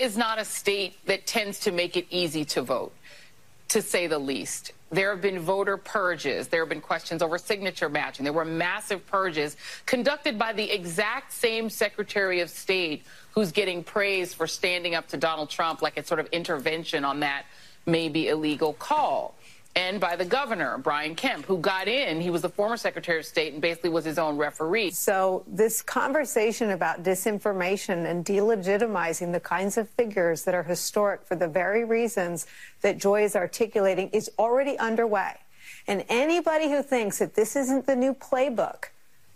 Is not a state that tends to make it easy to vote, to say the least. There have been voter purges. There have been questions over signature matching. There were massive purges conducted by the exact same Secretary of State who's getting praise for standing up to Donald Trump like it's sort of intervention on that maybe illegal call. And by the governor, Brian Kemp, who got in. He was the former Secretary of State and basically was his own referee. So, this conversation about disinformation and delegitimizing the kinds of figures that are historic for the very reasons that Joy is articulating is already underway. And anybody who thinks that this isn't the new playbook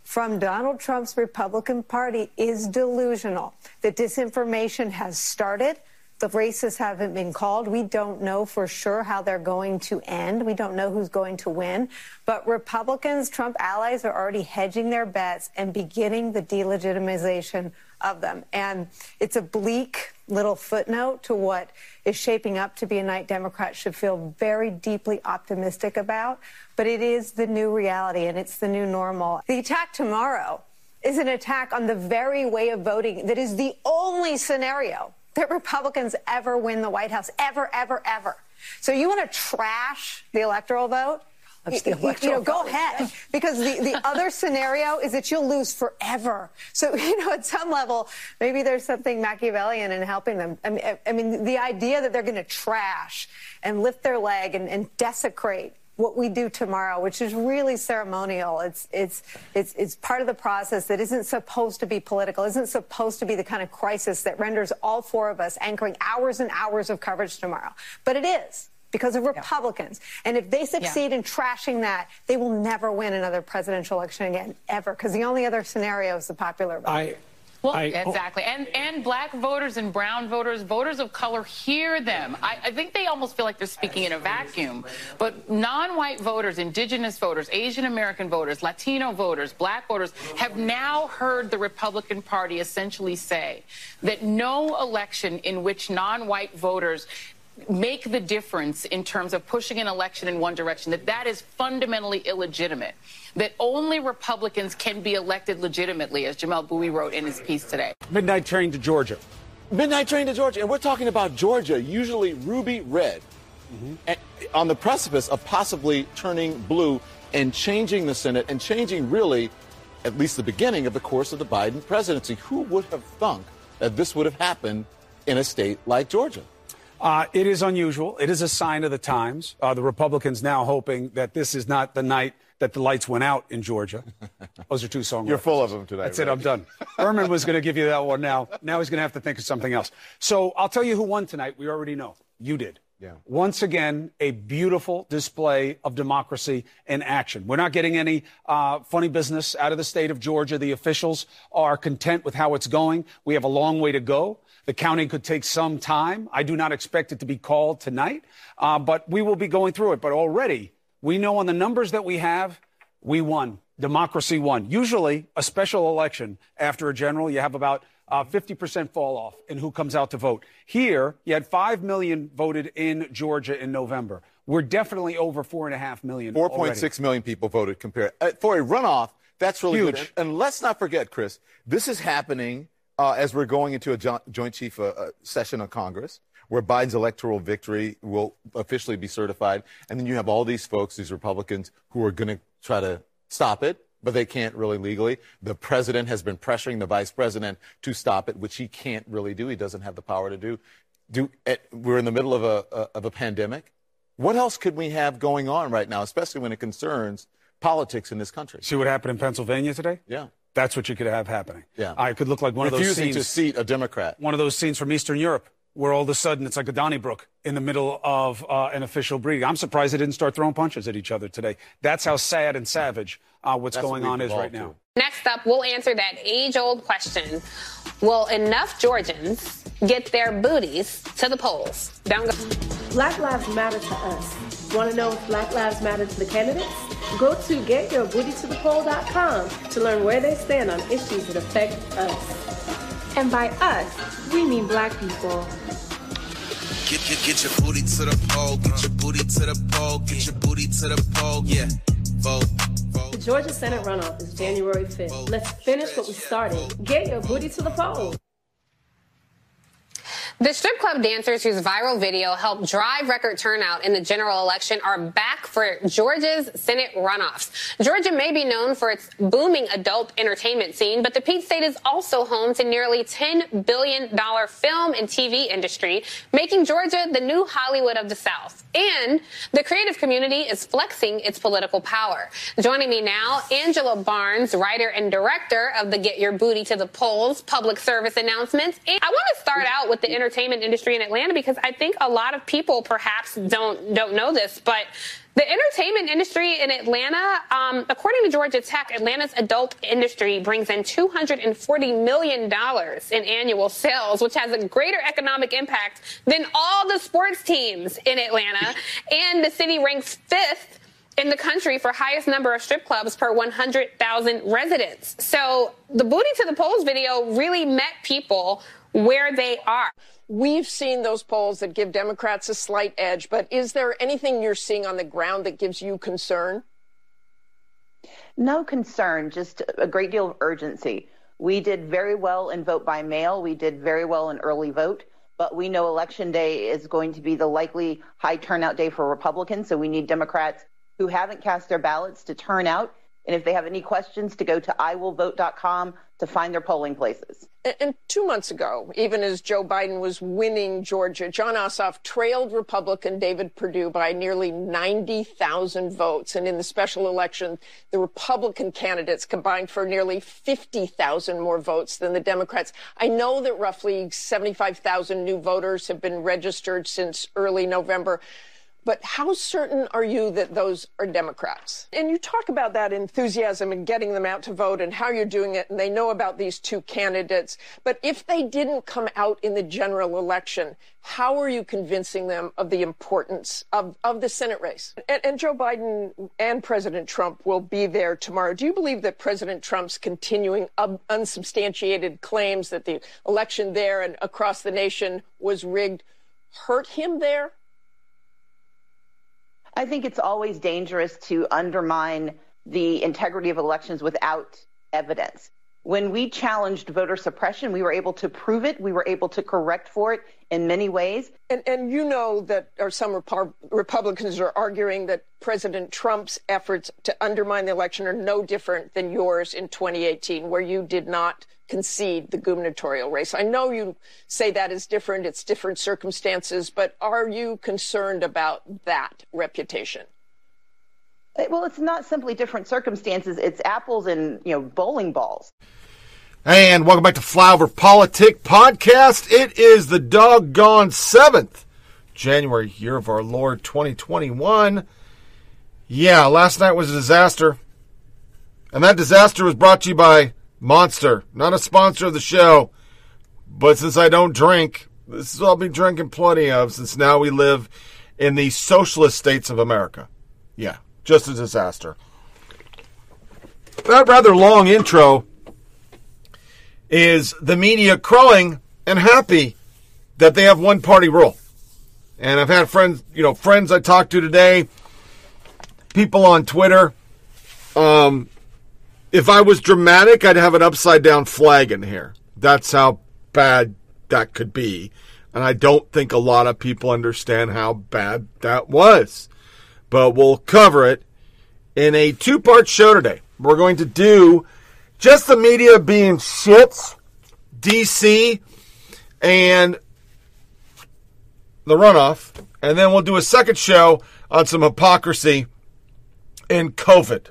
from Donald Trump's Republican Party is delusional. That disinformation has started. The races haven't been called. We don't know for sure how they're going to end. We don't know who's going to win. But Republicans, Trump allies, are already hedging their bets and beginning the delegitimization of them. And it's a bleak little footnote to what is shaping up to be a night Democrats should feel very deeply optimistic about. But it is the new reality and it's the new normal. The attack tomorrow is an attack on the very way of voting that is the only scenario that Republicans ever win the White House, ever, ever, ever. So you want to trash the electoral vote? That's the You- you know, go vote. ahead. Because the, the other scenario is that you'll lose forever. So, you know, at some level, maybe there's something Machiavellian in helping them. I mean, I- I mean the idea that they're going to trash and lift their leg and, and desecrate what we do tomorrow, which is really ceremonial. It's, it's, it's, it's part of the process that isn't supposed to be political, isn't supposed to be the kind of crisis that renders all four of us anchoring hours and hours of coverage tomorrow. But it is because of Republicans. And if they succeed in trashing that, they will never win another presidential election again, ever. Because the only other scenario is the popular vote. I, Well, I- oh. exactly. And and black voters and brown voters, voters of color, hear them. I, I think they almost feel like they're speaking in a vacuum. But non-white voters, indigenous voters, Asian American voters, Latino voters, black voters have now heard the Republican Party essentially say that no election in which non-white voters make the difference in terms of pushing an election in one direction, that that is fundamentally illegitimate, that only Republicans can be elected legitimately, as Jamelle Bouie wrote in his piece today. midnight train to Georgia. Midnight train to Georgia. And we're talking about Georgia, usually ruby red, mm-hmm. and on the precipice of possibly turning blue and changing the Senate and changing really, at least the beginning of the course of the Biden presidency. Who would have thunk that this would have happened in a state like Georgia? Uh, it is unusual. It is a sign of the times. Uh, the Republicans now hoping that this is not the night that the lights went out in Georgia. Those are two songs. You're full of them today, That's it. I'm done. Herman was going to give you that one now. Now he's going to have to think of something else. So I'll tell you who won tonight. We already know. You did. Yeah. Once again, a beautiful display of democracy in action. We're not getting any uh, funny business out of the state of Georgia. The officials are content with how it's going. We have a long way to go. The counting could take some time. I do not expect it to be called tonight, uh, but we will be going through it. But already, we know on the numbers that we have, we won. Democracy won. Usually, a special election after a general, you have about uh, 50% fall off in who comes out to vote. Here, you had 5 million voted in Georgia in November. We're definitely over 4.5 million. Four point six million people voted compared uh, for a runoff. That's really Huge. good. And let's not forget, Chris, this is happening uh, as we're going into a jo- joint chief uh, uh, session of Congress, where Biden's electoral victory will officially be certified, and then you have all these folks, these Republicans, who are going to try to stop it. But they can't really legally. The president has been pressuring the vice president to stop it, which he can't really do. He doesn't have the power to do. Do we're in the middle of a, a of a pandemic. What else could we have going on right now, especially when it concerns politics in this country? See what happened in Pennsylvania today? Yeah. That's what you could have happening. Yeah. I could look like one of those Refusing scenes. to seat a Democrat. one of those scenes from Eastern Europe where all of a sudden it's like a Donnybrook in the middle of uh, an official breeding. I'm surprised they didn't start throwing punches at each other today. That's how sad and savage uh, what's That's going what on is right evolved now. Next up, we'll answer that age old question Will enough Georgians get their booties to the polls? Down go. Black Lives Matter to us. Want to know if Black Lives Matter to the candidates? Go to getyourbootytothepoll.com to learn where they stand on issues that affect us. And by us, we mean black people. Get, get, get your booty to the pole, get your booty to the pole, get your booty to the pole, yeah. Vote, vote. The Georgia Senate runoff is January 5th. Let's finish what we started. Get your booty to the poll. The strip club dancers whose viral video helped drive record turnout in the general election are back for Georgia's Senate runoffs. Georgia may be known for its booming adult entertainment scene, but the Peach State is also home to nearly $10 billion film and TV industry, making Georgia the new Hollywood of the South. And the creative community is flexing its political power. Joining me now, Angela Barnes, writer and director of the Get Your Booty to the Polls public service announcements. And I want to start out with the entertainment industry in Atlanta because I think a lot of people perhaps don't don't know this, but the entertainment industry in Atlanta, um, according to Georgia Tech, Atlanta's adult industry brings in $240 million in annual sales, which has a greater economic impact than all the sports teams in Atlanta. and the city ranks fifth in the country for highest number of strip clubs per 100,000 residents. So the Booty to the Polls video really met people where they are. We've seen those polls that give Democrats a slight edge, but is there anything you're seeing on the ground that gives you concern? No concern, just a great deal of urgency. We did very well in vote by mail. We did very well in early vote, but we know election day is going to be the likely high turnout day for Republicans. So we need Democrats who haven't cast their ballots to turn out. And if they have any questions, to go to iwillvote.com to find their polling places. And, two months ago, even as Joe Biden was winning Georgia, Jon Ossoff trailed Republican David Perdue by nearly 90,000 votes. And in the special election, the Republican candidates combined for nearly 50,000 more votes than the Democrats. I know that roughly 75,000 new voters have been registered since early November. But how certain are you that those are Democrats? And you talk about that enthusiasm and getting them out to vote and how you're doing it, and they know about these two candidates. But if they didn't come out in the general election, how are you convincing them of the importance of, of the Senate race? And, and Joe Biden and President Trump will be there tomorrow. Do you believe that President Trump's continuing un- unsubstantiated claims that the election there and across the nation was rigged hurt him there? I think it's always dangerous to undermine the integrity of elections without evidence. When we challenged voter suppression, we were able to prove it. We were able to correct for it in many ways. And, and you know that, some Repu- Republicans are arguing that President Trump's efforts to undermine the election are no different than yours in 2018, where you did not concede the gubernatorial race. I know you say that is different, it's different circumstances, but are you concerned about that reputation? Well, it's not simply different circumstances. It's apples and, you know, bowling balls. And welcome back to Flyover Politic Podcast. It is the doggone 7th January year of our Lord 2021. Yeah, last night was a disaster. And that disaster was brought to you by Monster, not a sponsor of the show. But since I don't drink, this is what I'll be drinking plenty of since now we live in the socialist states of America. Yeah, just a disaster. That rather long intro is the media crowing and happy that they have one party rule. And I've had friends, you know, friends I talked to today, people on Twitter. Um, if I was dramatic, I'd have an upside down flag in here. That's how bad that could be. And I don't think a lot of people understand how bad that was. But we'll cover it in a two part show today. We're going to do just the media being shits, DC, and the runoff. And then we'll do a second show on some hypocrisy and COVID.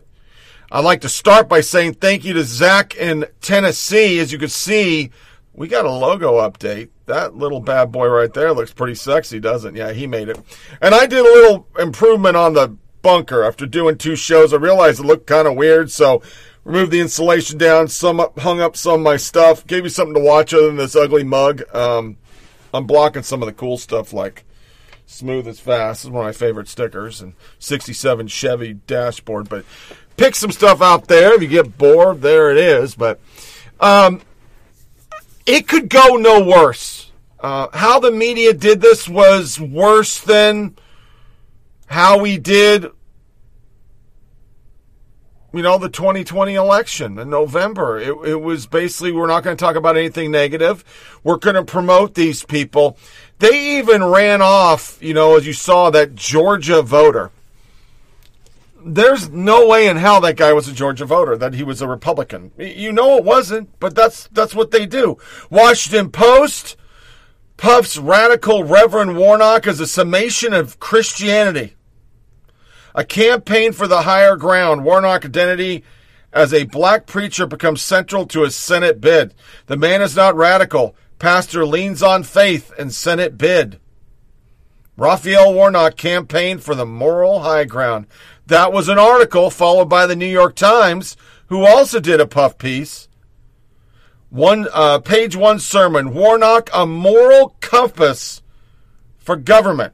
I'd like to start by saying thank you to Zach in Tennessee. As you can see, we got a logo update. That little bad boy right there looks pretty sexy, doesn't it? Yeah, he made it. And I did a little improvement on the bunker after doing two shows. I realized it looked kind of weird, so removed the insulation down, some up, hung up some of my stuff, gave you something to watch other than this ugly mug. Um, I'm blocking some of the cool stuff like Smooth as Fast this is one of my favorite stickers and 67 Chevy dashboard. But pick some stuff out there. If you get bored, there it is. But um, it could go no worse. Uh, how the media did this was worse than how we did you know, the 2020 election in November. It, it was basically, we're not going to talk about anything negative. We're going to promote these people. They even ran off, you know, as you saw, that Georgia voter. There's no way in hell that guy was a Georgia voter, that he was a Republican. You know it wasn't, but that's, that's what they do. Washington Post puffs radical Reverend Warnock as a summation of Christianity. A campaign for the higher ground. Warnock identity as a black preacher becomes central to his Senate bid. The man is not radical. Pastor leans on faith and Senate bid. Raphael Warnock campaigned for the moral high ground. That was an article followed by the New York Times, who also did a puff piece. One uh, page one sermon: Warnock, a moral compass for government.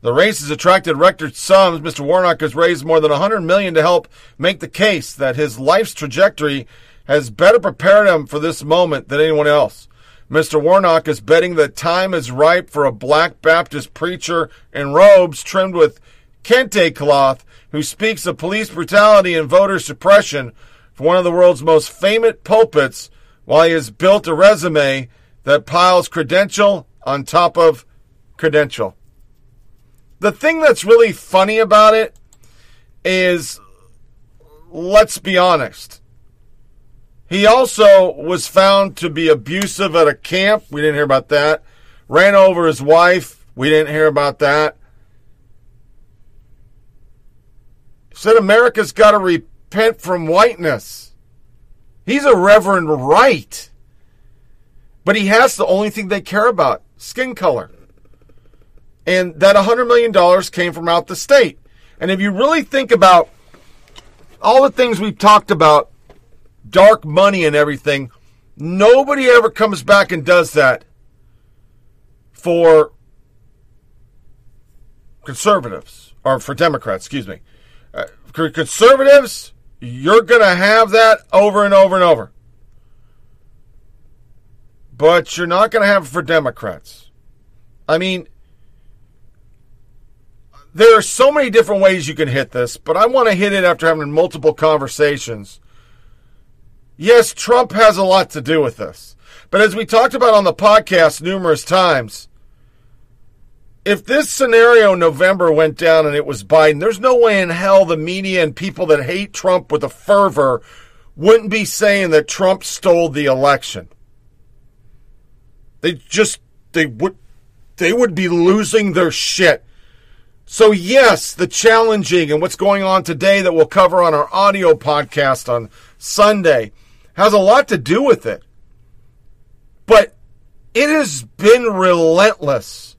The race has attracted record sums. Mr. Warnock has raised more than 100 million to help make the case that his life's trajectory has better prepared him for this moment than anyone else. Mr. Warnock is betting that time is ripe for a black Baptist preacher in robes trimmed with kente cloth who speaks of police brutality and voter suppression for one of the world's most famous pulpits while he has built a resume that piles credential on top of credential. The thing that's really funny about it is, let's be honest. He also was found to be abusive at a camp. We didn't hear about that. Ran over his wife. We didn't hear about that. Said America's got to repent from whiteness. He's a Reverend Right. But he has the only thing they care about skin color and that $100 million came from out the state. And if you really think about all the things we've talked about, dark money and everything, nobody ever comes back and does that for conservatives, or for Democrats, excuse me. Uh, conservatives, you're going to have that over and over and over. But you're not going to have it for Democrats. I mean, there are so many different ways you can hit this, but I want to hit it after having multiple conversations. Yes, Trump has a lot to do with this. But as we talked about on the podcast numerous times, if this scenario in November went down and it was Biden, there's no way in hell the media and people that hate Trump with a fervor wouldn't be saying that Trump stole the election. They just they would they would be losing their shit. So, yes, the challenging and what's going on today that we'll cover on our audio podcast on Sunday has a lot to do with it. But it has been relentless.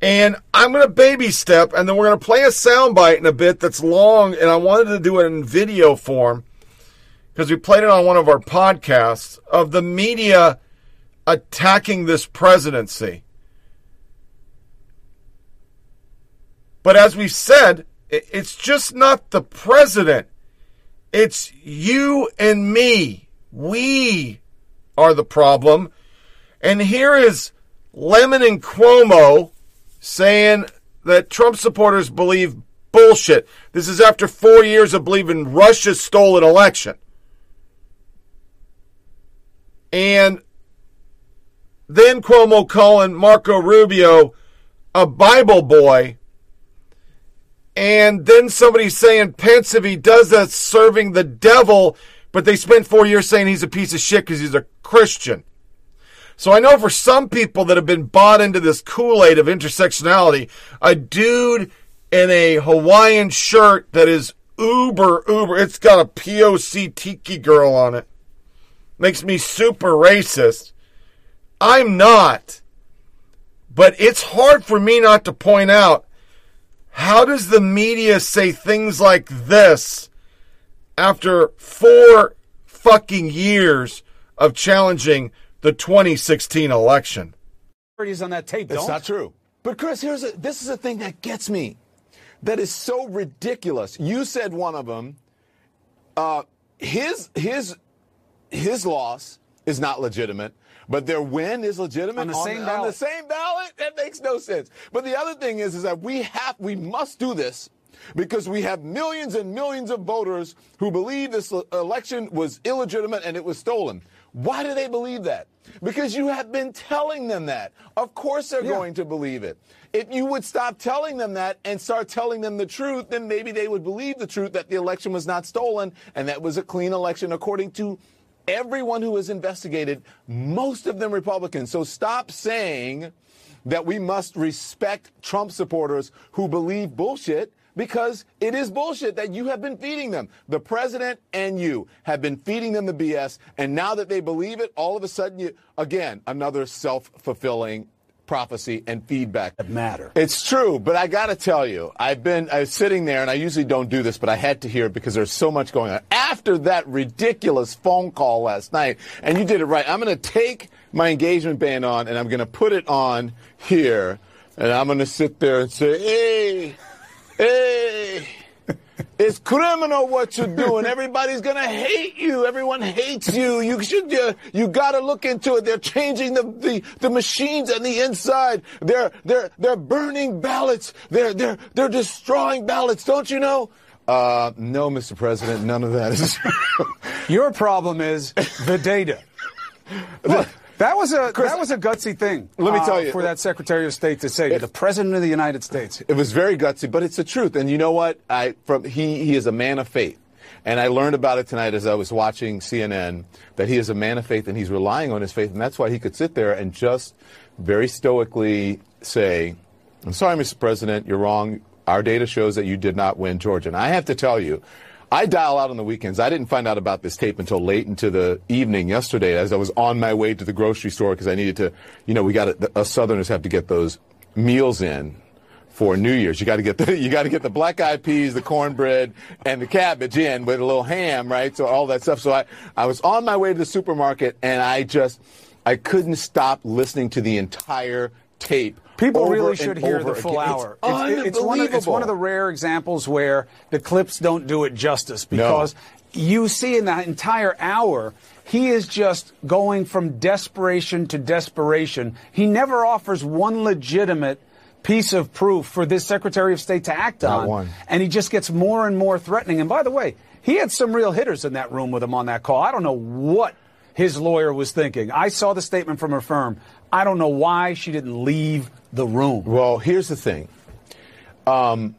And I'm going to baby step, and then we're going to play a soundbite in a bit that's long, and I wanted to do it in video form because we played it on one of our podcasts of the media attacking this presidency. But as we've said, it's just not the president. It's you and me. We are the problem. And here is Lemon and Cuomo saying that Trump supporters believe bullshit. This is after four years of believing Russia stole an election. And then Cuomo calling Marco Rubio a Bible boy and then somebody saying Pence, if he does that, serving the devil, but they spent four years saying he's a piece of shit because he's a Christian. So I know for some people that have been bought into this Kool Aid of intersectionality, a dude in a Hawaiian shirt that is uber, uber. It's got a POC tiki girl on it. Makes me super racist. I'm not. But it's hard for me not to point out how does the media say things like this after four fucking years of challenging the 2016 election? on that tape. It's don't. not true. But Chris, here's a, this is a thing that gets me. That is so ridiculous. You said one of them. Uh, his his his loss is not legitimate, but their win is legitimate On the same on ballot. the same ballot. That makes no sense. But the other thing is, is that we have we must do this because we have millions and millions of voters who believe this election was illegitimate and it was stolen. Why do they believe that? Because you have been telling them that. Of course they're going to believe it. If you would stop telling them that and start telling them the truth, then maybe they would believe the truth that the election was not stolen and that was a clean election according to everyone who was investigated, most of them Republicans. So stop saying that we must respect Trump supporters who believe bullshit because it is bullshit that you have been feeding them. The president and you have been feeding them the BS, and now that they believe it, all of a sudden, you again another self-fulfilling prophecy and feedback that matter. It's true, but I got to tell you, I've been I was sitting there, and I usually don't do this, but I had to hear it because there's so much going on. After that ridiculous phone call last night, and you did it right. I'm going to take my engagement band on, and I'm going to put it on here, and I'm going to sit there and say, "Hey, hey." It's criminal what you're doing. Everybody's gonna hate you. Everyone hates you. You should. You got to look into it. They're changing the, the, the machines on the inside. They're they're they're burning ballots. They're they're they're destroying ballots. Don't you know? Uh, no, Mr. President. None of that is true. Your problem is the data. Look, that was a that was a gutsy thing. Let me uh, tell you. for that Secretary of State to say to the President of the United States. It was very gutsy, but it's the truth. And you know what? I from he he is a man of faith. And I learned about it tonight as I was watching CNN that he is a man of faith and he's relying on his faith, and that's why he could sit there and just very stoically say, "I'm sorry, Mr. President, you're wrong. Our data shows that you did not win Georgia." And I have to tell you. I dial out on the weekends. I didn't find out about this tape until late into the evening yesterday as I was on my way to the grocery store because I needed to, you know, we got to, us Southerners have to get those meals in for New Year's. You got to get the you got to get the black eyed peas, the cornbread, and the cabbage in with a little ham, right? So all that stuff. So I I was on my way to the supermarket and I just I couldn't stop listening to the entire tape. People really should hear the full again. hour. It's, it's, one of, it's one of the rare examples where the clips don't do it justice because you see in that entire hour, he is just going from desperation to desperation. He never offers one legitimate piece of proof for this Secretary of State to act Not on. one. And he just gets more and more threatening. And by the way, he had some real hitters in that room with him on that call. I don't know what his lawyer was thinking. I saw the statement from her firm. I don't know why she didn't leave the room. Well, here's the thing. Um,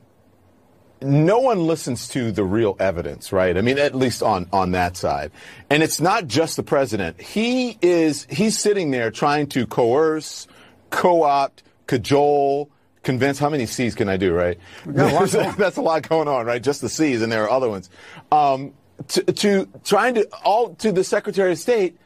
no one listens to the real evidence, right? I mean, at least on, on that side. And it's not just the president. He is, he's sitting there trying to coerce, co-opt, cajole, convince. How many C's can I do, right? got a lot going on. That's a lot going on, right? Just the C's, and there are other ones. Um, to, to trying to, all to the Secretary of State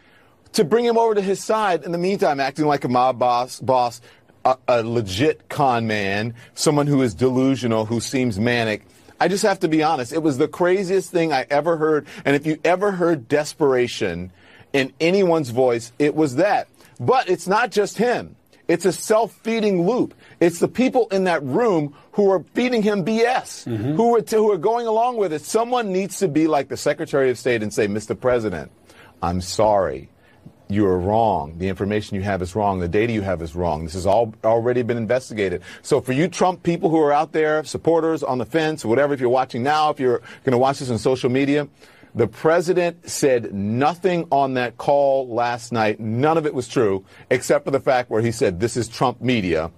to bring him over to his side. In the meantime, acting like a mob boss, boss, a, a legit con man, someone who is delusional, who seems manic. I just have to be honest. It was the craziest thing I ever heard. And if you ever heard desperation in anyone's voice, it was that. But it's not just him. It's a self-feeding loop. It's the people in that room who are feeding him BS, mm-hmm. who are who are going along with it. Someone needs to be like the Secretary of State and say, "Mr. President, I'm sorry you are wrong. The information you have is wrong. The data you have is wrong. This has all already been investigated. So for you Trump people who are out there, supporters on the fence, whatever, if you're watching now, if you're going to watch this on social media, the president said nothing on that call last night. None of it was true, except for the fact where he said, this is Trump media.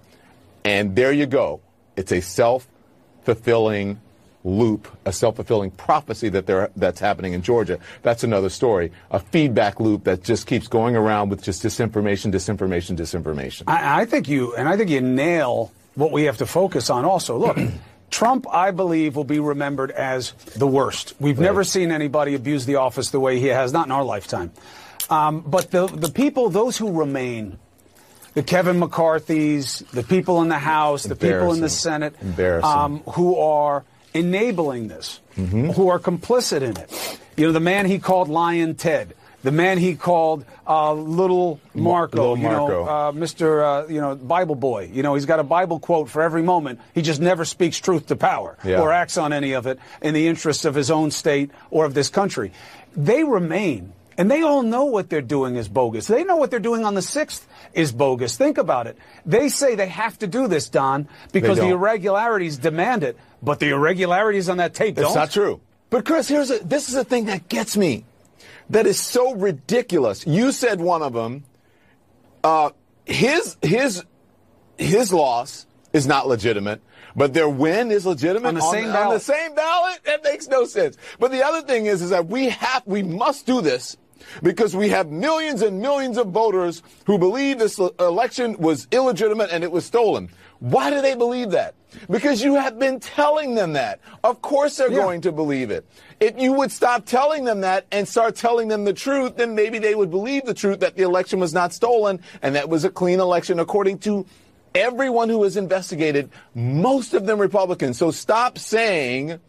And there you go. It's a self-fulfilling loop, a self-fulfilling prophecy that there that's happening in Georgia. That's another story. A feedback loop that just keeps going around with just disinformation, disinformation, disinformation. I, I think you, and I think you nail what we have to focus on also. Look, Trump, I believe, will be remembered as the worst. We've never seen anybody abuse the office the way he has, not in our lifetime. Um, but the, the people, those who remain, the Kevin McCarthy's, the people in the House, the people in the Senate, um, who are enabling this, who are complicit in it. You know, the man he called Lyin' Ted, the man he called uh, Little Marco, Little you know, uh, Mr. Uh, you know, Bible boy. You know, he's got a Bible quote for every moment. He just never speaks truth to power Yeah. or acts on any of it in the interests of his own state or of this country. They remain. And they all know what they're doing is bogus. They know what they're doing on the 6th is bogus. Think about it. They say they have to do this, Don, because the irregularities demand it. But the irregularities on that tape It's don't. not true. But Chris, here's a, this is the thing that gets me. That is so ridiculous. You said one of them. Uh, his his his loss is not legitimate, but their win is legitimate On the same on ballot. the same ballot. That makes no sense. But the other thing is, is that we have we must do this because we have millions and millions of voters who believe this election was illegitimate and it was stolen. Why do they believe that? Because you have been telling them that. Of course they're going to believe it. If you would stop telling them that and start telling them the truth, then maybe they would believe the truth that the election was not stolen and that was a clean election according to everyone who was investigated, most of them Republicans. So stop saying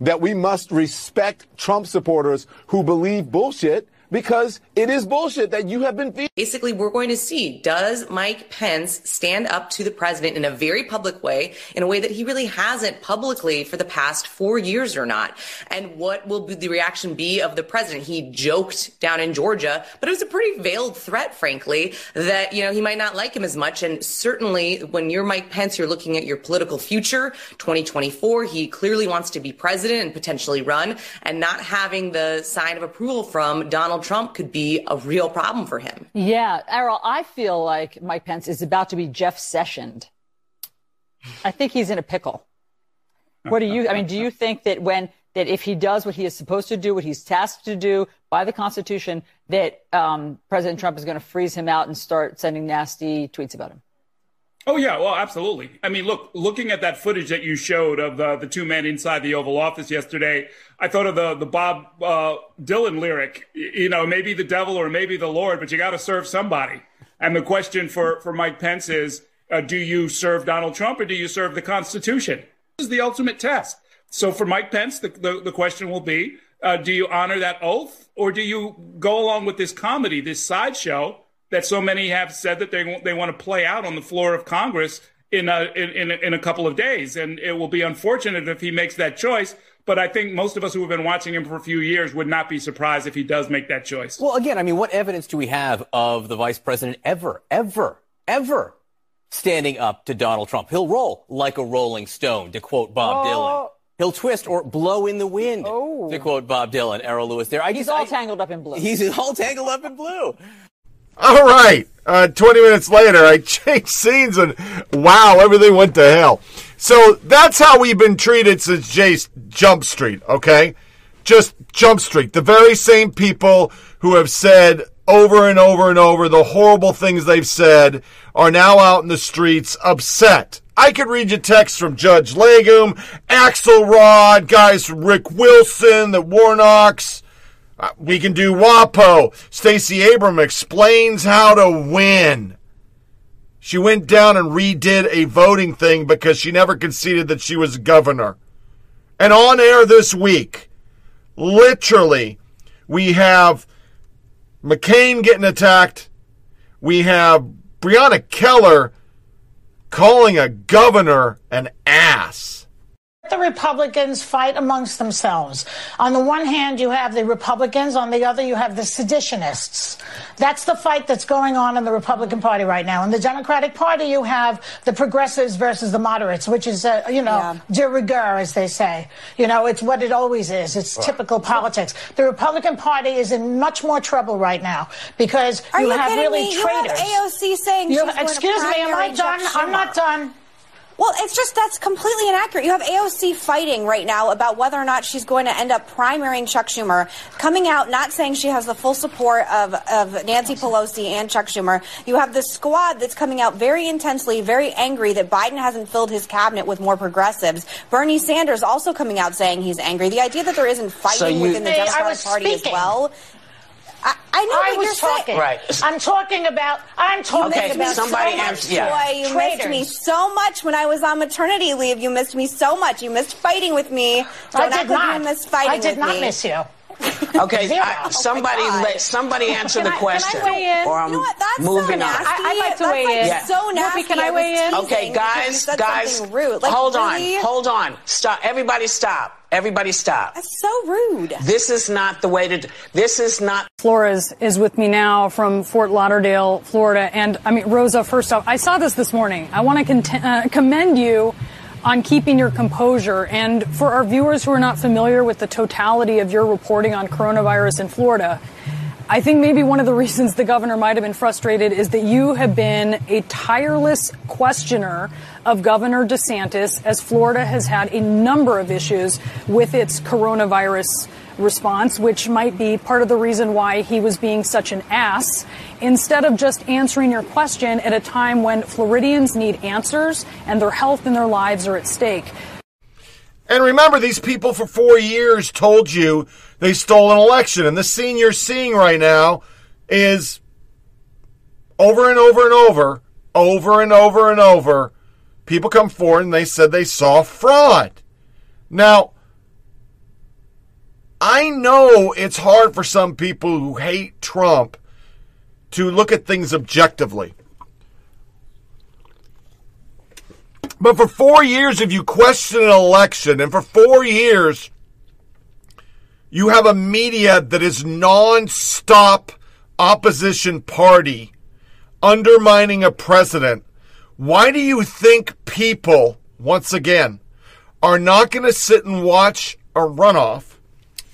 that we must respect Trump supporters who believe bullshit because it is bullshit that you have been feeding. Basically, we're going to see does Mike Pence stand up to the president in a very public way, in a way that he really hasn't publicly for the past four years or not? And what will the reaction be of the president? He joked down in Georgia, but it was a pretty veiled threat, frankly, that, you know, he might not like him as much. And certainly when you're Mike Pence, you're looking at your political future, 2024. He clearly wants to be president and potentially run, and not having the sign of approval from Donald Trump could be a real problem for him. Yeah, Errol, I feel like Mike Pence is about to be Jeff Sessioned. I think he's in a pickle. What do you? I mean, do you think that when that if he does what he is supposed to do, what he's tasked to do by the Constitution, that um, President Trump is going to freeze him out and start sending nasty tweets about him? Oh yeah, well, absolutely. I mean, look, looking at that footage that you showed of the the two men inside the Oval Office yesterday, I thought of the the Bob uh, Dylan lyric. You know, maybe the devil or maybe the Lord, but you got to serve somebody. And the question for for Mike Pence is, uh, do you serve Donald Trump or do you serve the Constitution? This is the ultimate test. So for Mike Pence, the the, the question will be, uh, do you honor that oath or do you go along with this comedy, this sideshow? That so many have said that they want, they want to play out on the floor of Congress in a, in, in, a, in a couple of days. And it will be unfortunate if he makes that choice. But I think most of us who have been watching him for a few years would not be surprised if he does make that choice. Well, again, I mean, what evidence do we have of the vice president ever, ever, ever standing up to Donald Trump? He'll roll like a rolling stone, to quote Bob Oh. Dylan. He'll twist or blow in the wind, oh. to quote Bob Dylan. Errol Louis there. I He's just, all I- tangled up in blue. He's all tangled up in blue. All right. Uh, 20 minutes later, I changed scenes and wow, everything went to hell. So that's how we've been treated since Jay's Jump Street, okay? Just Jump Street. The very same people who have said over and over and over the horrible things they've said are now out in the streets upset. I could read you texts from Judd Legum, Axelrod, guys from Rick Wilson, the Warnocks. We can do WAPO. Stacey Abram explains how to win. She went down and redid a voting thing because she never conceded that she was governor. And on air this week, literally, we have McCain getting attacked. We have Brianna Keilar calling a governor an ass. The Republicans fight amongst themselves. On the one hand, you have the Republicans. On the other, you have the seditionists. That's the fight that's going on in the Republican Party right now. In the Democratic Party, you have the progressives versus the moderates, which is, uh, you know, de rigueur, as they say. You know, it's what it always is. It's typical politics. The Republican Party is in much more trouble right now because Are you have kidding really me? You have traitors. AOC saying You- she's going to excuse me, am I done? I'm not done. Well, it's just that's completely inaccurate. You have AOC fighting right now about whether or not she's going to end up primarying Chuck Schumer, coming out not saying she has the full support of, of Nancy Pelosi and Chuck Schumer. You have the squad that's coming out very intensely, very angry that Biden hasn't filled his cabinet with more progressives. Bernie Sanders also coming out saying he's angry. The idea that there isn't fighting you- within the Democratic was Party as well. I, I know I what was you're talking. saying. Right. I'm talking about. I'm talking You missed me about so much, answer. Joy. You missed me so much when I was on maternity leave. You missed me so much. You missed fighting with me. Don't I act did like not. you missed fighting I did with not me. miss you. Okay, Zero. I, somebody Oh let somebody answer Can the I- can I question. weigh in? Or I'm You know what? That's so moving on. nasty. I- I'd like to That's, weigh like, in. so nasty. can I I weigh in? Okay, guys, guys, rude. Like, hold really? on, hold on, stop. Everybody, stop. Everybody, stop. That's so rude. This is not the way to. This is not. Flores is with me now from Fort Lauderdale, Florida. And I mean, Rosa, first off, I saw this this morning. I want to cont- uh, commend you on keeping your composure. And for our viewers who are not familiar with the totality of your reporting on coronavirus in Florida, I think maybe one of the reasons the governor might have been frustrated is that you have been a tireless questioner of Governor DeSantis as Florida has had a number of issues with its coronavirus response, which might be part of the reason why he was being such an ass instead of just answering your question at a time when Floridians need answers and their health and their lives are at stake. And remember, these people for four years told you they stole an election. And the scene you're seeing right now is over and over and over, over and over and over. People come forward and they said they saw fraud. Now, I know it's hard for some people who hate Trump to look at things objectively. But for four years, if you question an election, and for four years, you have a media that is non-stop opposition party undermining a president, why do you think people, once again, are not going to sit and watch a runoff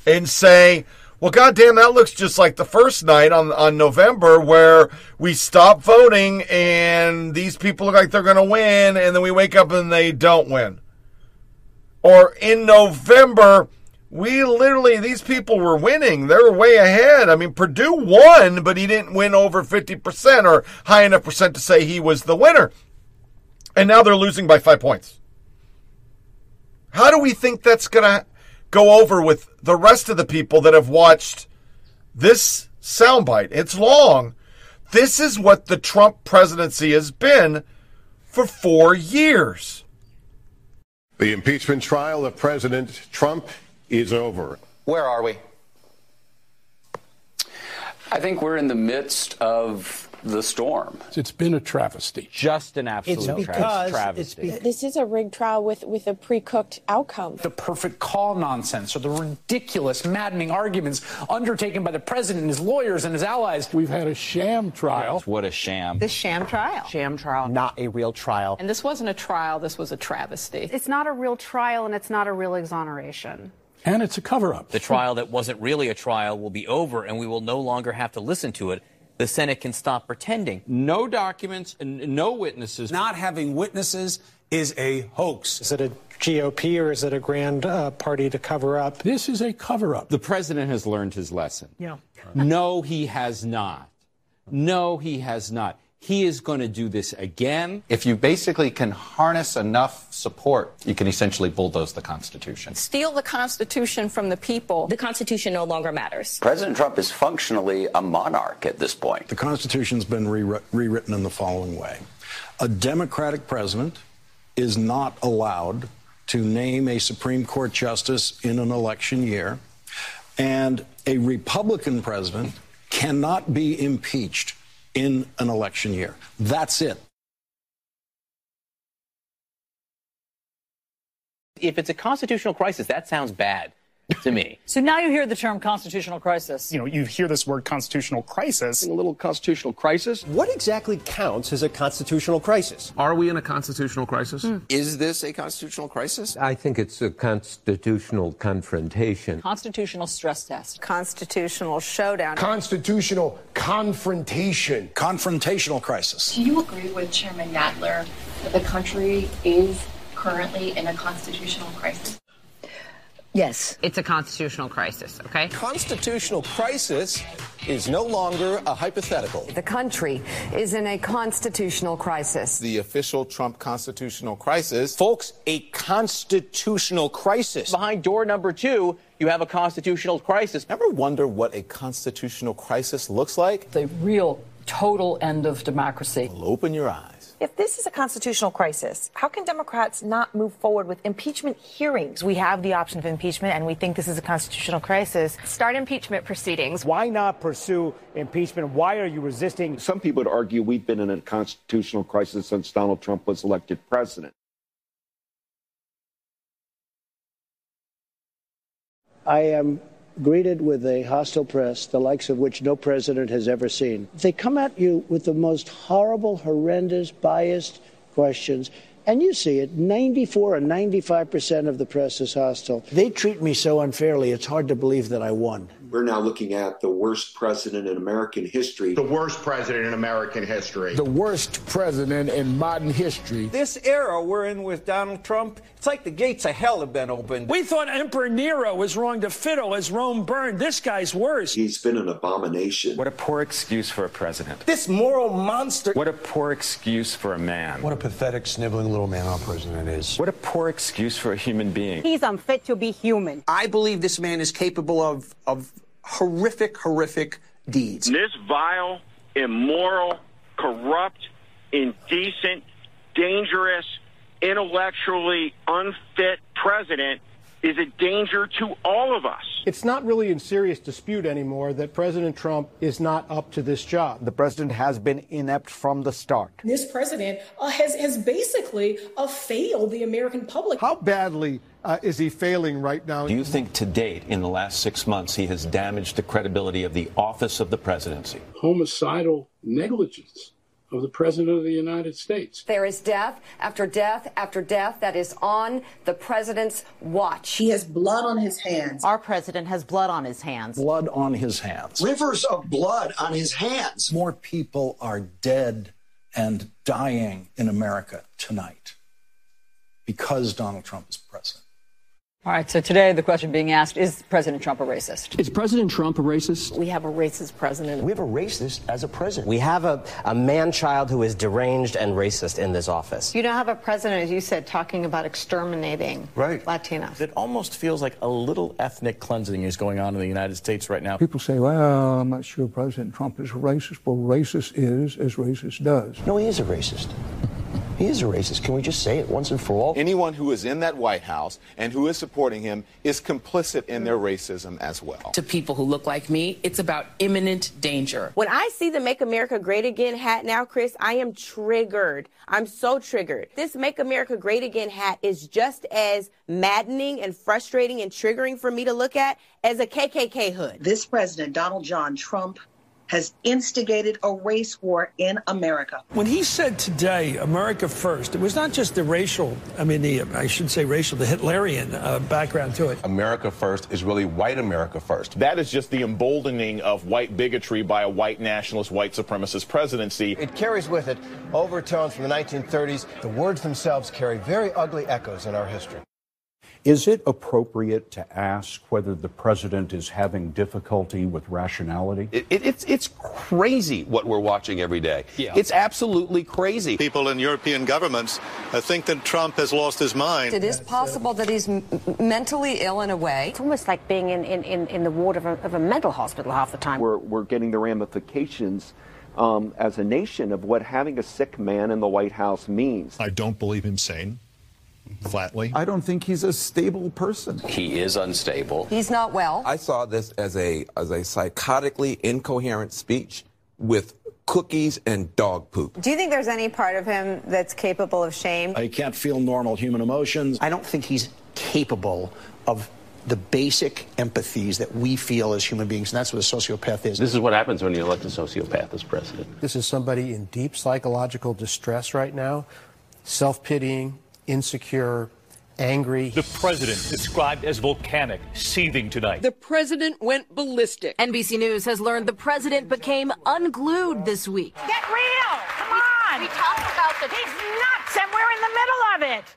and say, well, goddamn, that looks just like the first night on, on November where we stop voting and these people look like they're going to win, and then we wake up and they don't win. Or in November, we literally, these people were winning. They were way ahead. I mean, Perdue won, but he didn't win over 50% or high enough percent to say he was the winner. And now they're losing by five points. How do we think that's going to go over with the rest of the people that have watched this soundbite? It's long. This is what the Trump presidency has been for four years. The impeachment trial of President Trump is over. Where are we? I think we're in the midst of the storm. It's been a travesty. Just an absolute travesty. It's because it's be- this is a rigged trial with, with a pre-cooked outcome. The perfect call nonsense or the ridiculous, maddening arguments undertaken by the president and his lawyers and his allies. We've had a sham trial. What a sham. This sham trial. Sham trial. Not a real trial. And this wasn't a trial, this was a travesty. It's not a real trial and it's not a real exoneration. And it's a cover up. The trial that wasn't really a trial will be over, and we will no longer have to listen to it. The Senate can stop pretending. No documents and no witnesses. Not having witnesses is a hoax. Is it a GOP or is it a grand uh, party to cover up? This is a cover up. The president has learned his lesson. Yeah. No, he has not. No, he has not. He is going to do this again. If you basically can harness enough support, you can essentially bulldoze the Constitution. Steal the Constitution from the people. The Constitution no longer matters. President Trump is functionally a monarch at this point. The Constitution's been rewri- rewritten in the following way A Democratic president is not allowed to name a Supreme Court justice in an election year, and a Republican president cannot be impeached in an election year. That's it. If it's a constitutional crisis, that sounds bad. To me. So now you hear the term constitutional crisis. You know, you hear this word constitutional crisis. A little constitutional crisis. What exactly counts as a constitutional crisis? Are we in a constitutional crisis? Hmm. Is this a constitutional crisis? I think it's a constitutional confrontation. Constitutional stress test. Constitutional showdown. Constitutional confrontation. Confrontational crisis. Do you agree with Chairman Nadler that the country is currently in a constitutional crisis? Yes, it's a constitutional crisis, okay? Constitutional crisis is no longer a hypothetical. The country is in a constitutional crisis. The official Trump constitutional crisis. Folks, a constitutional crisis. Behind door number two, you have a constitutional crisis. Ever wonder what a constitutional crisis looks like? The real total end of democracy. Well, open your eyes. If this is a constitutional crisis, how can Democrats not move forward with impeachment hearings? We have the option of impeachment, and we think this is a constitutional crisis. Start impeachment proceedings. Why not pursue impeachment? Why are you resisting? Some people would argue we've been in a constitutional crisis since Donald Trump was elected president. I am greeted with a hostile press, the likes of which no president has ever seen. They come at you with the most horrible, horrendous, biased questions. And you see it 94 or 95 percent of the press is hostile. They treat me so unfairly, it's hard to believe that I won. We're now looking at the worst president in American history. The worst president in American history. The worst president in modern history. This era we're in with Donald Trump, it's like the gates of hell have been opened. We thought Emperor Nero was wrong to fiddle as Rome burned. This guy's worse. He's been an abomination. What a poor excuse for a president. This moral monster. What a poor excuse for a man. What a pathetic, sniveling little man our president is. What a poor excuse for a human being. He's unfit to be human. I believe this man is capable of, of horrific, horrific deeds. This vile, immoral, corrupt, indecent, dangerous, intellectually unfit president is a danger to all of us. It's not really in serious dispute anymore that President Trump is not up to this job. The president has been inept from the start. This president uh, has, has basically uh, failed the American public. How badly uh, is he failing right now? Do you think to date, in the last six months, he has damaged the credibility of the office of the presidency? Homicidal negligence of the President of the United States. There is death after death after death that is on the president's watch. He has blood on his hands. Our president has blood on his hands. Blood on his hands. Rivers of blood on his hands. More people are dead and dying in America tonight because Donald Trump is president. All right, so today the question being asked is President Trump a racist? Is President Trump a racist? We have a racist president. We have a racist as a president. We have a, a man child who is deranged and racist in this office. You don't have a president, as you said, talking about exterminating right. Latinos. It almost feels like a little ethnic cleansing is going on in the United States right now. People say, well, I'm not sure President Trump is a racist. Well, racist is as racist does. No, he is a racist. He is a racist. Can we just say it once and for all? Anyone who is in that White House and who is supporting him is complicit in their racism as well. To people who look like me, it's about imminent danger. When I see the Make America Great Again hat now, Chris, I am triggered. I'm so triggered. This Make America Great Again hat is just as maddening and frustrating and triggering for me to look at as a KKK hood. This president, Donald John Trump, has instigated a race war in America. When he said today, America first, it was not just the racial, I mean, the, I should say racial, the Hitlerian uh, background to it. America first is really white America first. That is just the emboldening of white bigotry by a white nationalist, white supremacist presidency. It carries with it overtones from the 1930s. The words themselves carry very ugly echoes in our history. Is it appropriate to ask whether the president is having difficulty with rationality? It, it, it's, it's crazy what we're watching every day. Yeah. It's absolutely crazy. People in European governments uh, think that Trump has lost his mind. It is possible that he's m- mentally ill in a way. It's almost like being in, in, in, in the ward of a, of a mental hospital half the time. We're, we're getting the ramifications um, as a nation of what having a sick man in the White House means. I don't believe him sane. Flatly. I don't think he's a stable person. He is unstable. He's not well. I saw this as a as a psychotically incoherent speech with cookies and dog poop. Do you think there's any part of him that's capable of shame? I can't feel normal human emotions. I don't think he's capable of the basic empathies that we feel as human beings, and that's what a sociopath is. This is what happens when you elect a sociopath as president. This is somebody in deep psychological distress right now, self pitying, insecure, angry. The president described as volcanic, seething tonight. The president went ballistic. NBC News has learned the president became unglued this week. Get real! Come on! We talked about the. He's nuts, and we're in the middle of it.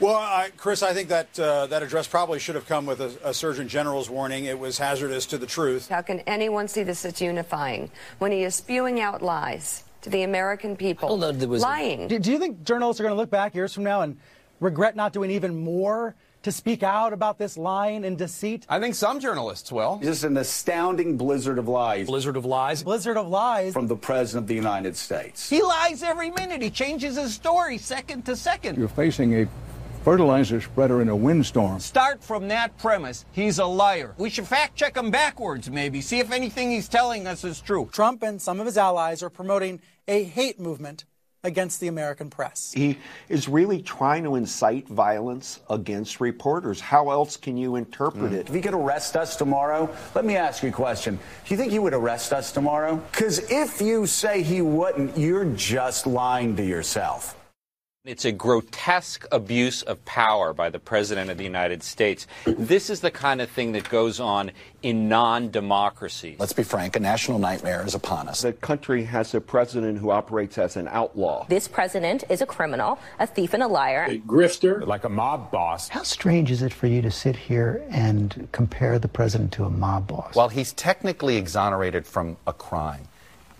Well, I, Chris, I think that uh, that address probably should have come with a, a, Surgeon General's warning. It was hazardous to the truth. How can anyone see this as unifying when he is spewing out lies to the American people? Well, no, lying. A, do you think journalists are going to look back years from now and regret not doing even more to speak out about this lying and deceit? I think some journalists will. Just an astounding blizzard of lies. Blizzard of lies? Blizzard of lies. From the President of the United States. He lies every minute. He changes his story second to second. You're facing a fertilizer spreader in a windstorm. Start from that premise. He's a liar. We should fact check him backwards, maybe, see if anything he's telling us is true. Trump and some of his allies are promoting a hate movement against the American press. He is really trying to incite violence against reporters. How else can you interpret mm. it? If he could arrest us tomorrow, let me ask you a question. Do you think he would arrest us tomorrow? Because if you say he wouldn't, you're just lying to yourself. It's a grotesque abuse of power by the President of the United States. This is the kind of thing that goes on in non democracies. Let's be frank, a national nightmare is upon us. The country has a president who operates as an outlaw. This president is a criminal, a thief, and a liar. A grifter, like a mob boss. How strange is it for you to sit here and compare the president to a mob boss? While he's technically exonerated from a crime,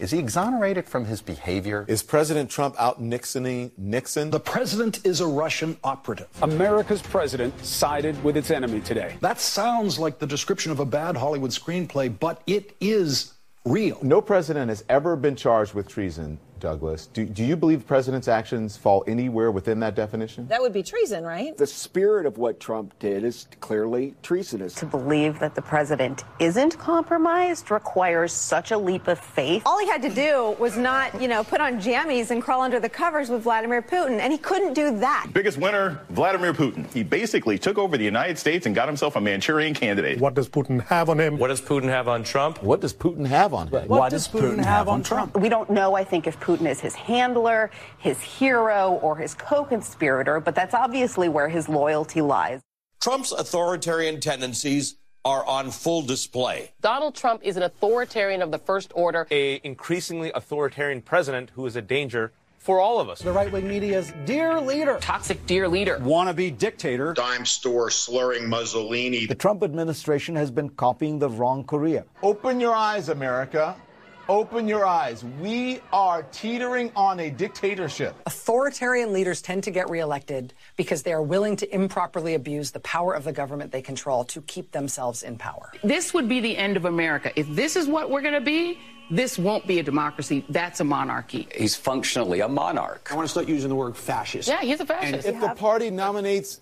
is he exonerated from his behavior? Is President Trump out Nixoning Nixon? The president is a Russian operative. America's president sided with its enemy today. That sounds like the description of a bad Hollywood screenplay, but it is real. No president has ever been charged with treason. Douglas. Do, do you believe the president's actions fall anywhere within that definition? That would be treason, right? The spirit of what Trump did is clearly treasonous. To believe that the president isn't compromised requires such a leap of faith. All he had to do was not, you know, put on jammies and crawl under the covers with Vladimir Putin, and he couldn't do that. Biggest winner, Vladimir Putin. He basically took over the United States and got himself a Manchurian candidate. What does Putin have on him? What does Putin have on Trump? What does Putin have on him? What, what does Putin, Putin have on Trump? We don't know, I think, if Putin Putin as his handler, his hero, or his co conspirator, but that's obviously where his loyalty lies. Trump's authoritarian tendencies are on full display. Donald Trump is an authoritarian of the first order, a increasingly authoritarian president who is a danger for all of us. The right wing media's dear leader. Toxic dear leader. Wannabe dictator. Dime store slurring Mussolini. The Trump administration has been copying the wrong Korea. Open your eyes, America. Open your eyes. We are teetering on a dictatorship. Authoritarian leaders tend to get reelected because they are willing to improperly abuse the power of the government they control to keep themselves in power. This would be the end of America. If this is what we're going to be, this won't be a democracy. That's a monarchy. He's functionally a monarch. I want to start using the word fascist. Yeah, he's a fascist. And if the party nominates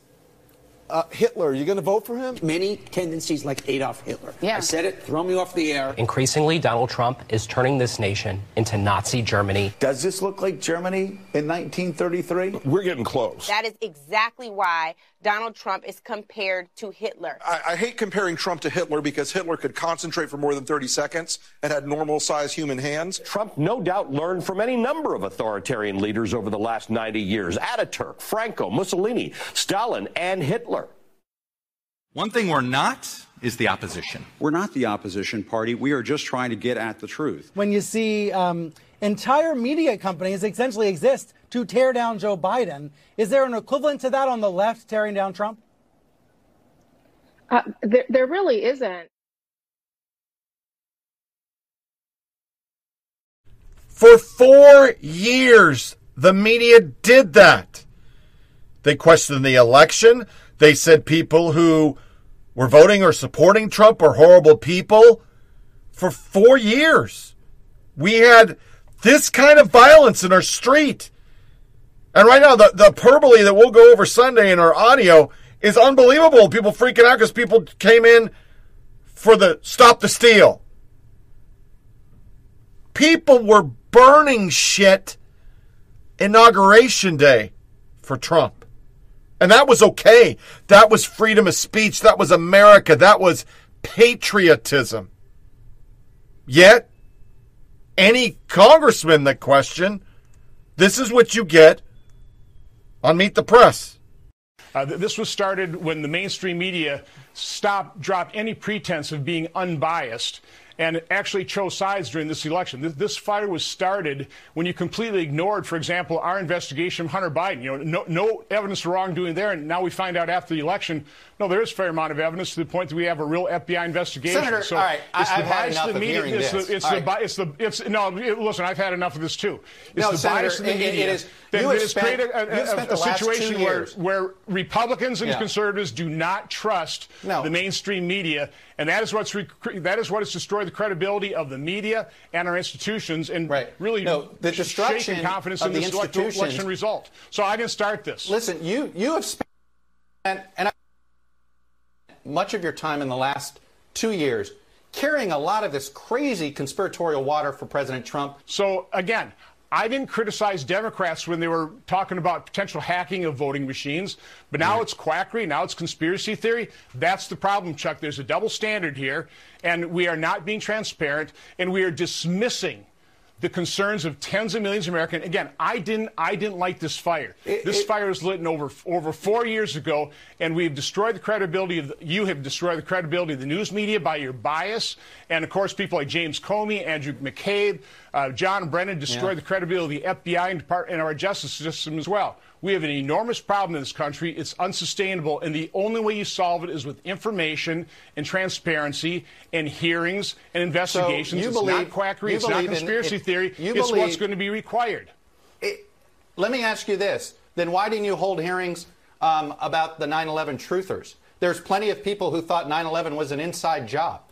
uh, Hitler, you going to vote for him? Many tendencies like Adolf Hitler. Yeah. I said it, throw me off the air. Increasingly, Donald Trump is turning this nation into Nazi Germany. Does this look like Germany in 1933? We're getting close. That is exactly why Donald Trump is compared to Hitler. I, I, hate comparing Trump to Hitler because Hitler could concentrate for more than 30 seconds and had normal sized human hands. Trump no doubt learned from any number of authoritarian leaders over the last 90 years Ataturk, Franco, Mussolini, Stalin, and Hitler. One thing we're not is the opposition. We're not the opposition party. We are just trying to get at the truth. When you see um, entire media companies essentially exist to tear down Joe Biden, is there an equivalent to that on the left tearing down Trump? Uh, there, there really isn't. For four years, the media did that. They questioned the election. They said people who were voting or supporting Trump are horrible people. For four years, we had this kind of violence in our street. And right now, the, the hyperbole that we'll go over Sunday in our audio is unbelievable. People freaking out because people came in for the stop the steal. People were burning shit inauguration day for Trump. And that was okay. That was freedom of speech. That was America. That was patriotism. Yet, any congressman that question, this is what you get on Meet the Press. Uh, this was started when the mainstream media stopped, dropped any pretense of being unbiased and actually chose sides during this election. This, this, fire was started when you completely ignored, for example, our investigation of Hunter Biden. You know, no, no evidence of wrongdoing there, and now we find out after the election, no, there is a fair amount of evidence to the point that we have a real FBI investigation. Senator, so all right, it's I, the I've had bias enough of the media. Of hearing it's this. the, it's the, right. it's the, it's no. Listen, I've had enough of this too. It's No, the Senator, bias of the it- it is- that you that has created a, a- a the last two situation where, where Republicans and Yeah. conservatives do not trust No. the mainstream media, and that is what's rec- that is what has destroyed the credibility of the media and our institutions, and really No, the destruction shaken confidence of in the this election result. So I didn't start this. Listen, you you have spent and, and I, much of your time in the last two years carrying a lot of this crazy conspiratorial water for President Trump. So again, I didn't criticize Democrats when they were talking about potential hacking of voting machines, but now mm-hmm. it's quackery, now it's conspiracy theory. That's the problem, Chuck. There's a double standard here, and we are not being transparent, and we are dismissing the concerns of tens of millions of Americans. Again, I didn't I didn't light this fire. this fire was lit in over over four years ago, and we've destroyed the credibility of the, you have destroyed the credibility of the news media by your bias, and of course people like James Comey, Andrew McCabe, uh, John Brennan destroyed Yeah. the credibility of the FBI and, Depart- and our justice system as well. We have an enormous problem in this country. It's unsustainable, and the only way you solve it is with information and transparency and hearings and investigations. you it's believe- not quackery. you It's not believe in- conspiracy it- theory. you it's what's going to be required. Let me ask you this: Then why didn't you hold hearings um, about the 9/11 truthers? There's plenty of people who thought 9/11 was an inside job.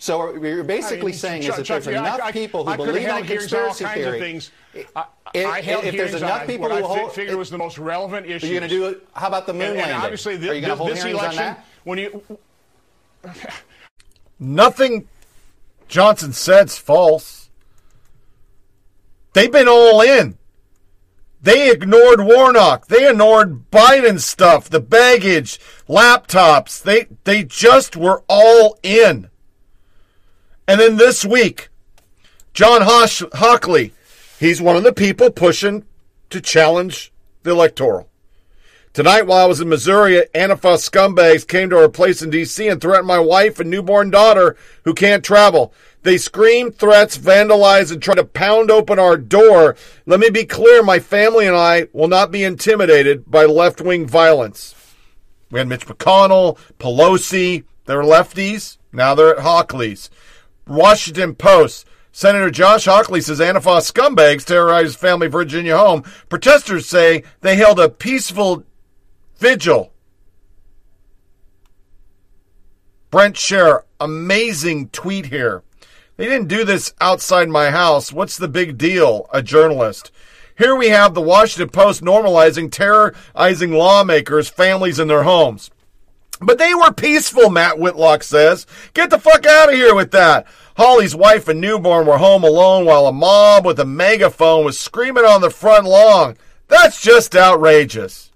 So what you're basically I mean, saying Chuck- is that Chuck, there's yeah, enough I- people who I believe in hearings all conspiracy kinds of theory. things. If, I, I held if there's enough people what who I fi- hold, figured was the most relevant Are issues. you going to do it? How about the moon and, landing? and obviously, Are this, you going to hold this hearings election, on that? when you Nothing Johnson said's false. They've been all in. They ignored Warnock. They ignored Biden stuff, the baggage, laptops. They they just were all in. And then this week, John Hawley, he's one of the people pushing to challenge the electoral. Tonight, while I was in Missouri, Antifa scumbags came to our place in D.C. and threatened my wife and newborn daughter who can't travel. They screamed threats, vandalized, and tried to pound open our door. Let me be clear my family and I will not be intimidated by left wing violence. We had Mitch McConnell, Pelosi, they're lefties. Now they're at Hawley's. Washington Post. Senator Josh Hawley says Antifa scumbags terrorized family Virginia home. Protesters say they held a peaceful vigil. Brent Scherer, amazing tweet here. They didn't do this outside my house. What's the big deal? A journalist. Here we have the Washington Post normalizing terrorizing lawmakers, families, in their homes. But they were peaceful, Matt Whitlock says. Get the fuck out of here with that. Hawley's wife and newborn were home alone while a mob with a megaphone was screaming on the front lawn. That's just outrageous.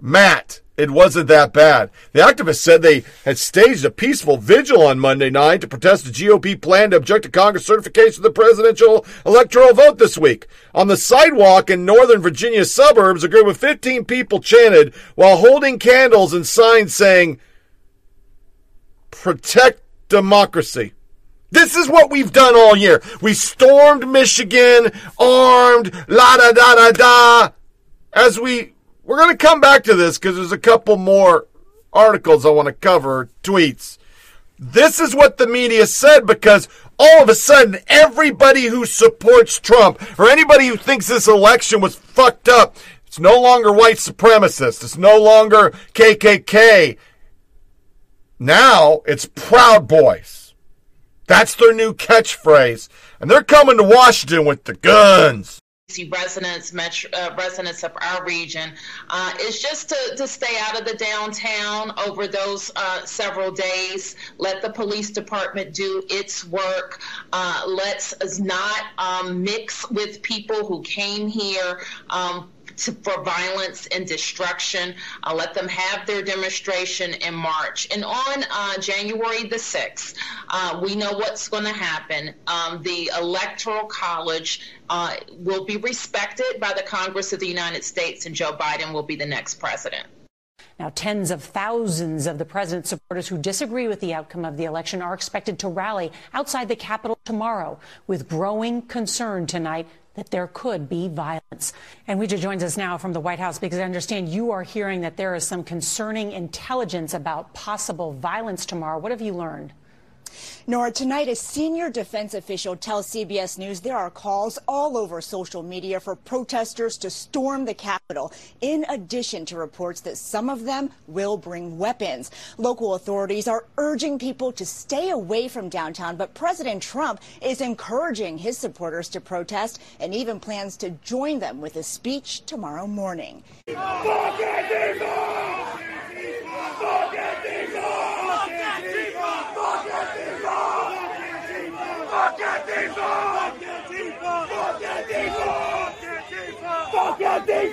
Matt, it wasn't that bad. The activists said they had staged a peaceful vigil on Monday night to protest the GOP plan to object to Congress certification of the presidential electoral vote this week. On the sidewalk in Northern Virginia suburbs, a group of 15 people chanted while holding candles and signs saying, Protect democracy. This is what we've done all year. We stormed Michigan, armed, la da da da da. As we, we're going to come back to this because there's a couple more articles I want to cover, tweets. This is what the media said because all of a sudden everybody who supports Trump or anybody who thinks this election was fucked up, it's no longer white supremacist. It's no longer KKK. Now it's Proud Boys. That's their new catchphrase. And they're coming to Washington with the guns. Residents, metro, uh, residents of our region, uh, is just to, to stay out of the downtown over those uh, several days. Let the police department do its work. Uh, let's not um, mix with people who came here. Um, to, for violence and destruction. Uh, let them have their demonstration in March. And on uh, January the 6th, uh, we know what's going to happen. Um, the Electoral College uh, will be respected by the Congress of the United States, and Joe Biden will be the next president. Now, tens of thousands of the president's supporters who disagree with the outcome of the election are expected to rally outside the Capitol tomorrow with growing concern tonight that there could be violence. And Weijia joins us now from the White House because I understand you are hearing that there is some concerning intelligence about possible violence tomorrow. What have you learned? Norah, tonight a senior defense official tells CBS News there are calls all over social media for protesters to storm the Capitol, in addition to reports that some of them will bring weapons. Local authorities are urging people to stay away from downtown, but President Trump is encouraging his supporters to protest and even plans to join them with a speech tomorrow morning.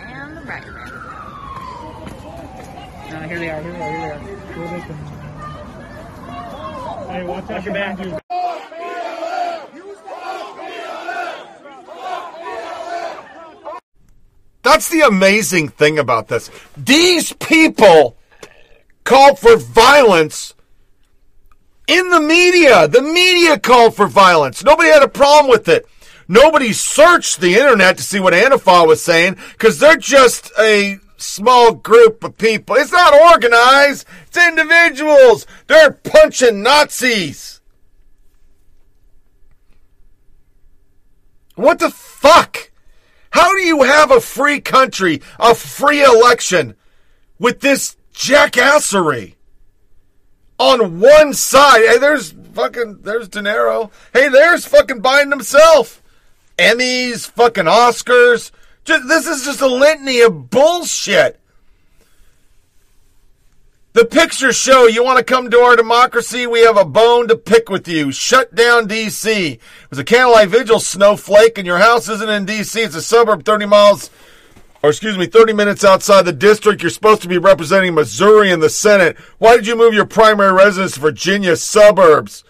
And the right. Uh, here they are. Here they are. Here they are. Here they come. Behind you. That's the amazing thing about this. These people called for violence in the media. The media called for violence. Nobody had a problem with it. Nobody searched the internet to see what Antifa was saying because they're just a small group of people. It's not organized. It's individuals. They're punching Nazis. What the fuck? How do you have a free country, a free election with this jackassery? On one side, hey, there's fucking, there's De Niro. Hey, there's fucking Biden himself. Emmys, fucking Oscars. This is just a litany of bullshit. The pictures show you want to come to our democracy, we have a bone to pick with you. Shut down D.C. It was a candlelight vigil snowflake, and your house isn't in D.C., it's a suburb 30 miles, or excuse me, 30 minutes outside the district. You're supposed to be representing Missouri in the Senate. Why did you move your primary residence to Virginia suburbs?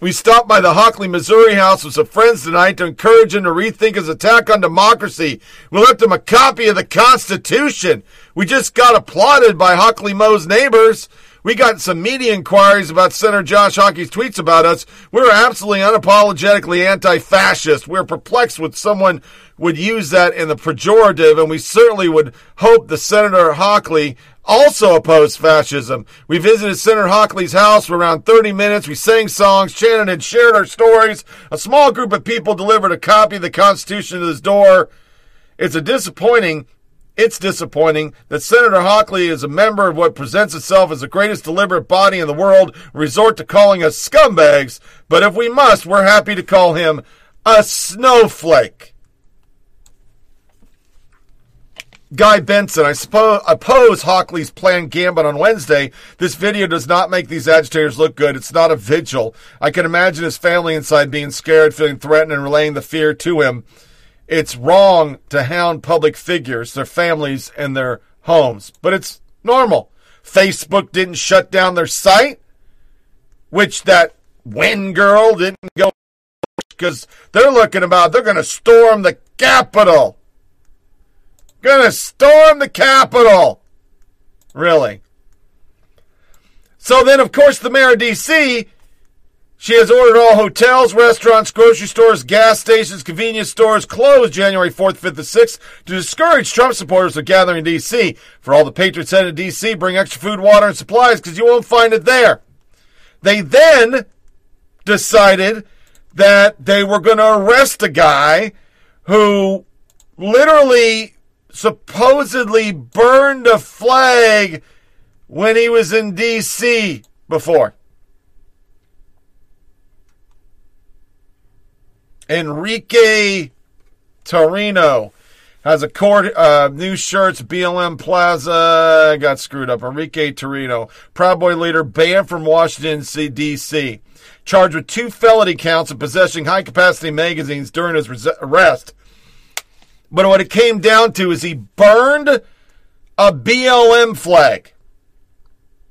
We stopped by the Hawley, Missouri house with some friends tonight to encourage him to rethink his attack on democracy. We left him a copy of the Constitution. We just got applauded by Hawley Mo's neighbors. We got some media inquiries about Senator Josh Hawley's tweets about us. We're absolutely unapologetically anti-fascist. We're perplexed with someone would use that in the pejorative, and we certainly would hope the Senator Hawley also opposed fascism. We visited Senator Hawley's house for around 30 minutes. We sang songs, chanted, and shared our stories. A small group of people delivered a copy of the Constitution to his door. It's a disappointing it's disappointing that Senator Hawley is a member of what presents itself as the greatest deliberate body in the world, resort to calling us scumbags, but if we must, we're happy to call him a snowflake. Guy Benson, I suppose oppose Hawley's planned gambit on Wednesday. This video does not make these agitators look good. It's not a vigil. I can imagine his family inside being scared, feeling threatened, and relaying the fear to him. It's wrong to hound public figures, their families, and their homes, but it's normal. Facebook didn't shut down their site, which that Wynn girl didn't go because they're looking about they're going to storm the Capitol. Gonna storm the Capitol. Really? So then, of course, the mayor of D.C. She has ordered all hotels, restaurants, grocery stores, gas stations, convenience stores closed January 4th, 5th, and 6th to discourage Trump supporters from gathering in D.C. For all the patriots headed to D.C., bring extra food, water, and supplies because you won't find it there. They then decided that they were going to arrest a guy who literally supposedly burned a flag when he was in D.C. before. Enrique Tarrio has a court uh, new shirts BLM Plaza got screwed up. Enrique Tarrio, Proud Boy leader, banned from Washington D.C. Charged with two felony counts of possessing high capacity magazines during his res- arrest. But what it came down to is he burned a BLM flag.